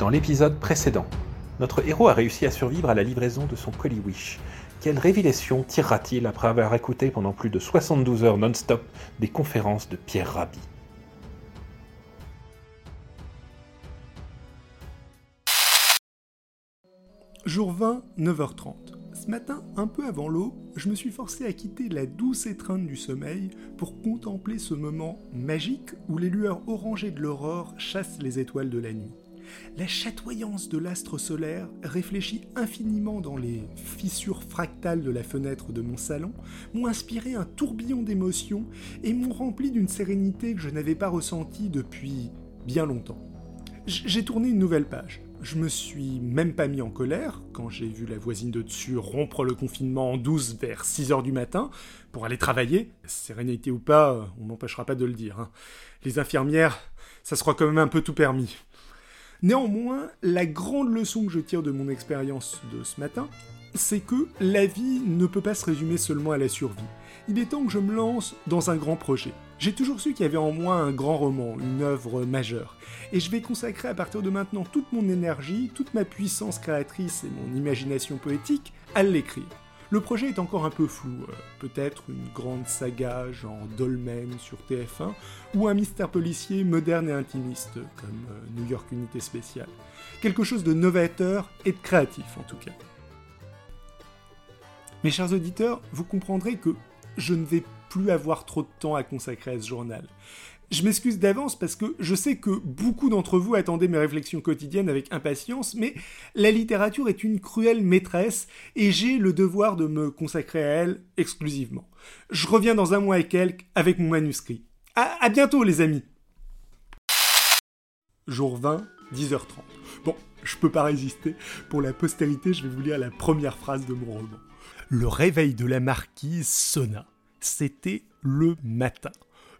Dans l'épisode précédent, notre héros a réussi à survivre à la livraison de son colis Wish. Quelle révélation tirera-t-il après avoir écouté pendant plus de 72 heures non-stop des conférences de Pierre Rabhi? Jour 20, 9h30. Ce matin, un peu avant l'eau, je me suis forcé à quitter la douce étreinte du sommeil pour contempler ce moment magique où les lueurs orangées de l'aurore chassent les étoiles de la nuit. La chatoyance de l'astre solaire, réfléchie infiniment dans les fissures fractales de la fenêtre de mon salon, m'ont inspiré un tourbillon d'émotions et m'ont rempli d'une sérénité que je n'avais pas ressentie depuis bien longtemps. J'ai tourné une nouvelle page. Je me suis même pas mis en colère quand j'ai vu la voisine de dessus rompre le confinement en douce vers 6 heures du matin pour aller travailler. Sérénité ou pas, on m'empêchera pas de le dire. Hein. Les infirmières, ça sera quand même un peu tout permis. Néanmoins, la grande leçon que je tire de mon expérience de ce matin, c'est que la vie ne peut pas se résumer seulement à la survie. Il est temps que je me lance dans un grand projet. J'ai toujours su qu'il y avait en moi un grand roman, une œuvre majeure, et je vais consacrer à partir de maintenant toute mon énergie, toute ma puissance créatrice et mon imagination poétique à l'écrire. Le projet est encore un peu flou, euh, peut-être une grande saga genre Dolmen sur TF1, ou un mystère policier moderne et intimiste, comme euh, New York Unité Spéciale. Quelque chose de novateur et de créatif en tout cas. Mes chers auditeurs, vous comprendrez que je ne vais plus avoir trop de temps à consacrer à ce journal. Je m'excuse d'avance parce que je sais que beaucoup d'entre vous attendaient mes réflexions quotidiennes avec impatience, mais la littérature est une cruelle maîtresse et j'ai le devoir de me consacrer à elle exclusivement. Je reviens dans un mois et quelques avec mon manuscrit. À, bientôt les amis Jour 20, 10h30. Bon, je peux pas résister. Pour la postérité, je vais vous lire la première phrase de mon roman. Le réveil de la marquise sonna. C'était le matin.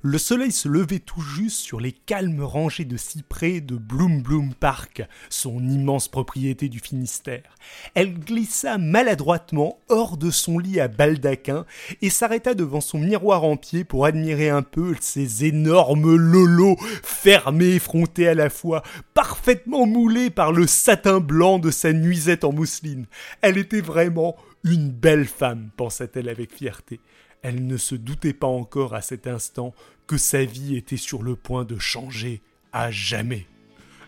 Le soleil se levait tout juste sur les calmes rangées de cyprès de Bloom Bloom Park, son immense propriété du Finistère. Elle glissa maladroitement hors de son lit à baldaquin et s'arrêta devant son miroir en pied pour admirer un peu ses énormes lolos, fermés et frontés à la fois, parfaitement moulés par le satin blanc de sa nuisette en mousseline. Elle était vraiment une belle femme, pensa-t-elle avec fierté. Elle ne se doutait pas encore à cet instant que sa vie était sur le point de changer à jamais.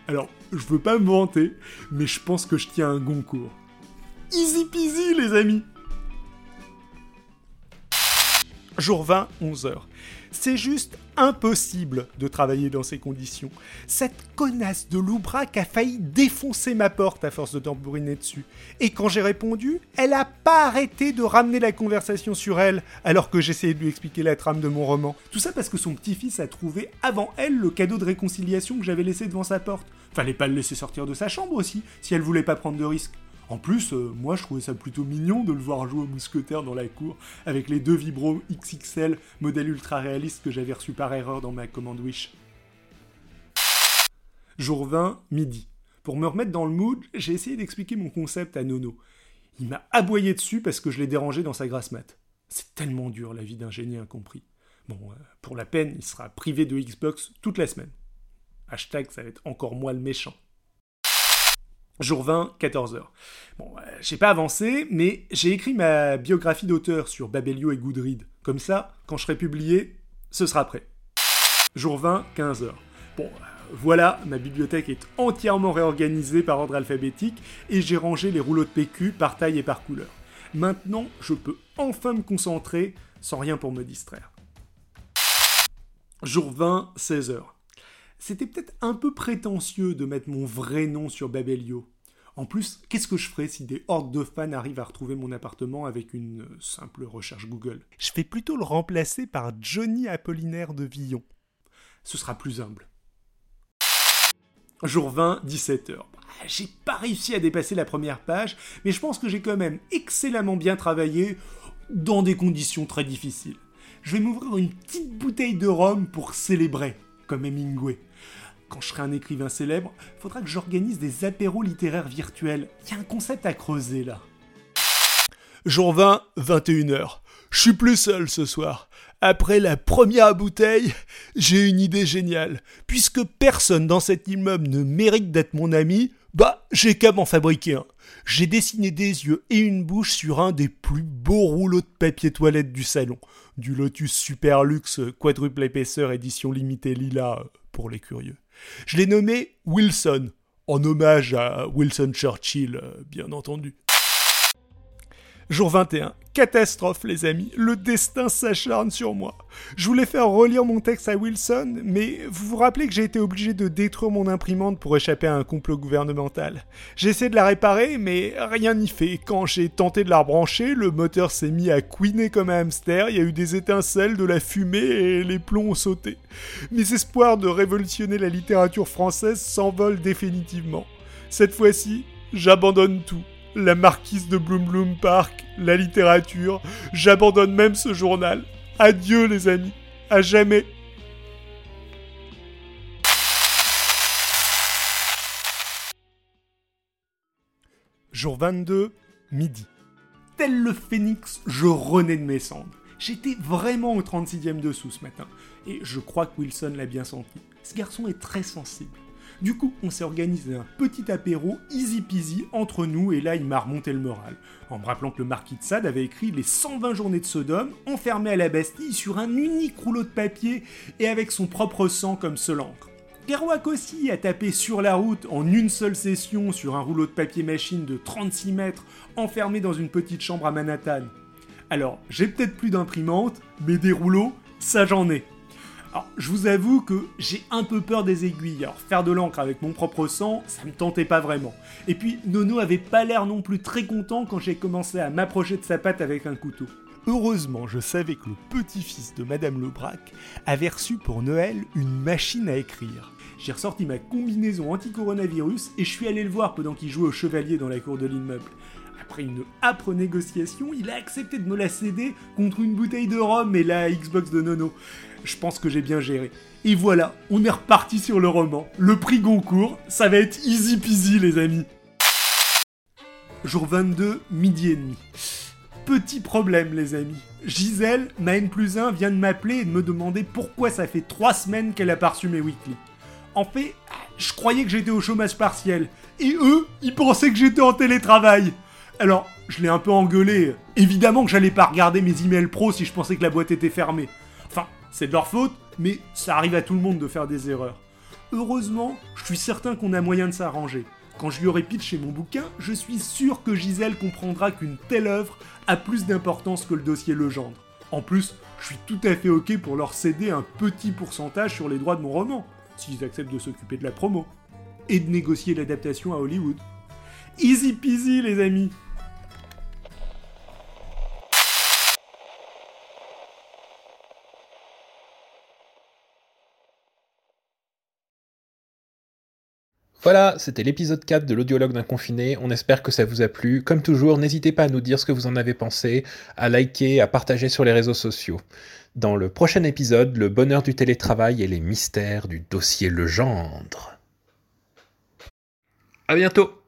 Alors, je veux pas me vanter, mais je pense que je tiens un concours. Easy peasy, les amis Jour 20, 11h. C'est juste impossible de travailler dans ces conditions. Cette connasse de Loubrac a failli défoncer ma porte à force de tambouriner dessus. Et quand j'ai répondu, elle a pas arrêté de ramener la conversation sur elle, alors que j'essayais de lui expliquer la trame de mon roman. Tout ça parce que son petit-fils a trouvé avant elle le cadeau de réconciliation que j'avais laissé devant sa porte. Fallait pas le laisser sortir de sa chambre aussi, si elle voulait pas prendre de risques. En plus, euh, moi je trouvais ça plutôt mignon de le voir jouer au mousquetaire dans la cour avec les deux vibros XXL modèle ultra réaliste que j'avais reçu par erreur dans ma commande Wish. Jour 20, midi. Pour me remettre dans le mood, j'ai essayé d'expliquer mon concept à Nono. Il m'a aboyé dessus parce que je l'ai dérangé dans sa grasse mat. C'est tellement dur la vie d'un génie incompris. Bon, euh, pour la peine, il sera privé de Xbox toute la semaine. Hashtag, ça va être encore moi le méchant. Jour 20, 14h. Bon, euh, j'ai pas avancé, mais j'ai écrit ma biographie d'auteur sur Babelio et Goodread. Comme ça, quand je serai publié, ce sera prêt. Jour 20, 15h. Bon, euh, voilà, ma bibliothèque est entièrement réorganisée par ordre alphabétique et j'ai rangé les rouleaux de PQ par taille et par couleur. Maintenant, je peux enfin me concentrer sans rien pour me distraire. Jour 20, 16h c'était peut-être un peu prétentieux de mettre mon vrai nom sur Babelio. En plus, qu'est-ce que je ferais si des hordes de fans arrivent à retrouver mon appartement avec une simple recherche Google? Je vais plutôt le remplacer par Johnny Apollinaire de Villon. Ce sera plus humble. Jour 20, 17h. Bah, j'ai pas réussi à dépasser la première page, mais je pense que j'ai quand même excellemment bien travaillé dans des conditions très difficiles. Je vais m'ouvrir une petite bouteille de rhum pour célébrer, comme Hemingway quand je serai un écrivain célèbre, faudra que j'organise des apéros littéraires virtuels. Il y a un concept à creuser là. Jour 20, 21h. Je suis plus seul ce soir. Après la première bouteille, j'ai une idée géniale. Puisque personne dans cet immeuble ne mérite d'être mon ami, Bah, j'ai qu'à m'en fabriquer un. J'ai dessiné des yeux et une bouche sur un des plus beaux rouleaux de papier toilette du salon. Du Lotus Super Luxe quadruple épaisseur édition limitée lila pour les curieux. Je l'ai nommé Wilson, en hommage à Wilson Churchill, bien entendu. Jour 21. Catastrophe, les amis. Le destin s'acharne sur moi. Je voulais faire relire mon texte à Wilson, mais vous vous rappelez que j'ai été obligé de détruire mon imprimante pour échapper à un complot gouvernemental. J'ai essayé de la réparer, mais rien n'y fait. Quand j'ai tenté de la rebrancher, le moteur s'est mis à couiner comme un hamster, il y a eu des étincelles, de la fumée et les plombs ont sauté. Mes espoirs de révolutionner la littérature française s'envolent définitivement. Cette fois-ci, j'abandonne tout la marquise de Bloom Bloom Park, la littérature. J'abandonne même ce journal. Adieu les amis, à jamais. Jour 22, midi. Tel le phénix, je renais de mes cendres. J'étais vraiment au 36e dessous ce matin. Et je crois que Wilson l'a bien senti. Ce garçon est très sensible. Du coup, on s'est organisé un petit apéro easy peasy entre nous et là, il m'a remonté le moral. En me rappelant que le marquis de Sade avait écrit les 120 journées de Sodome, enfermé à la Bastille sur un unique rouleau de papier et avec son propre sang comme seul encre. Kerouac aussi a tapé sur la route en une seule session sur un rouleau de papier machine de 36 mètres enfermé dans une petite chambre à Manhattan. Alors, j'ai peut-être plus d'imprimante, mais des rouleaux, ça j'en ai. Alors, je vous avoue que j'ai un peu peur des aiguilles. Alors, faire de l'encre avec mon propre sang, ça me tentait pas vraiment. Et puis, Nono avait pas l'air non plus très content quand j'ai commencé à m'approcher de sa patte avec un couteau. Heureusement, je savais que le petit-fils de Madame Lebrac avait reçu pour Noël une machine à écrire. J'ai ressorti ma combinaison anti-coronavirus et je suis allé le voir pendant qu'il jouait au chevalier dans la cour de l'immeuble. Après une âpre négociation, il a accepté de me la céder contre une bouteille de rhum et la Xbox de Nono je pense que j'ai bien géré. Et voilà, on est reparti sur le roman. Le prix Goncourt, ça va être easy peasy les amis. Jour 22, midi et demi. Petit problème les amis. Gisèle, ma N plus 1, vient de m'appeler et de me demander pourquoi ça fait 3 semaines qu'elle a pas reçu mes weekly. En fait, je croyais que j'étais au chômage partiel. Et eux, ils pensaient que j'étais en télétravail. Alors, je l'ai un peu engueulé. Évidemment que j'allais pas regarder mes emails pro si je pensais que la boîte était fermée. C'est de leur faute, mais ça arrive à tout le monde de faire des erreurs. Heureusement, je suis certain qu'on a moyen de s'arranger. Quand je lui aurai pitché mon bouquin, je suis sûr que Gisèle comprendra qu'une telle œuvre a plus d'importance que le dossier Legendre. En plus, je suis tout à fait ok pour leur céder un petit pourcentage sur les droits de mon roman, s'ils acceptent de s'occuper de la promo, et de négocier l'adaptation à Hollywood. Easy peasy les amis Voilà, c'était l'épisode 4 de l'audiologue d'un confiné. On espère que ça vous a plu. Comme toujours, n'hésitez pas à nous dire ce que vous en avez pensé, à liker, à partager sur les réseaux sociaux. Dans le prochain épisode, le bonheur du télétravail et les mystères du dossier Legendre. À bientôt